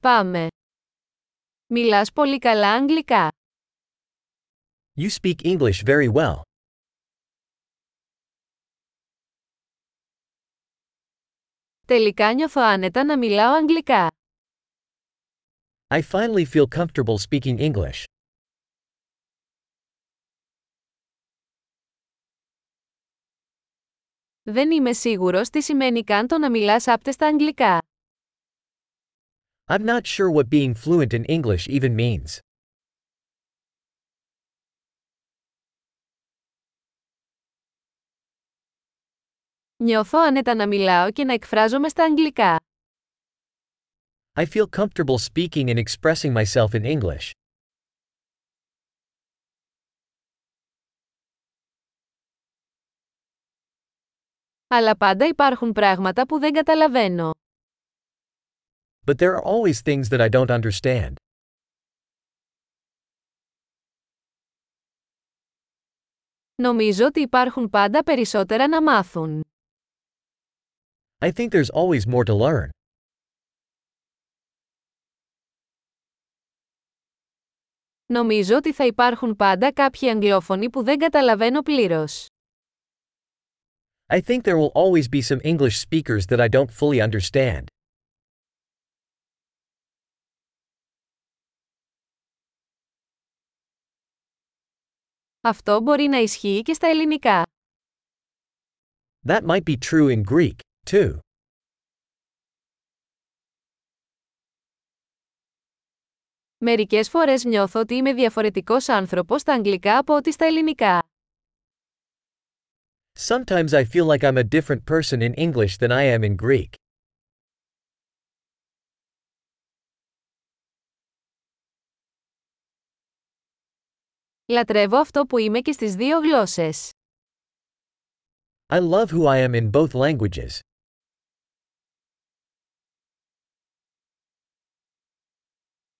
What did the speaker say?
Πάμε. Μιλάς πολύ καλά αγγλικά. You speak English very well. Τελικά νιώθω άνετα να μιλάω αγγλικά. I finally feel comfortable speaking English. Δεν είμαι σίγουρος τι σημαίνει καν το να μιλάς άπτεστα αγγλικά. I'm not sure what being fluent in English even means. Νιώθω άνετα να μιλάω και να εκφράζομαι στα αγγλικά. I feel comfortable speaking and expressing myself in English. Αλλά πάντα υπάρχουν πράγματα που δεν καταλαβαίνω. But there are always things that I don't understand. Νομίζω ότι υπάρχουν πάντα περισσότερα να μάθουν. I think there's always more to learn. Νομίζω ότι θα υπάρχουν πάντα κάποιοι αγγλόφωνοι που δεν καταλαβαίνω πλήρως. I think there will always be some English speakers that I don't fully understand. Αυτό μπορεί να ισχύει και στα ελληνικά. That might be true in Greek, too. Μερικές φορές νιώθω ότι είμαι διαφορετικός άνθρωπος στα αγγλικά από ότι στα ελληνικά. Sometimes I feel like I'm a different person in English than I am in Greek. Λατρεύω αυτό που είμαι και στις δύο γλώσσες. I love who I am in both languages.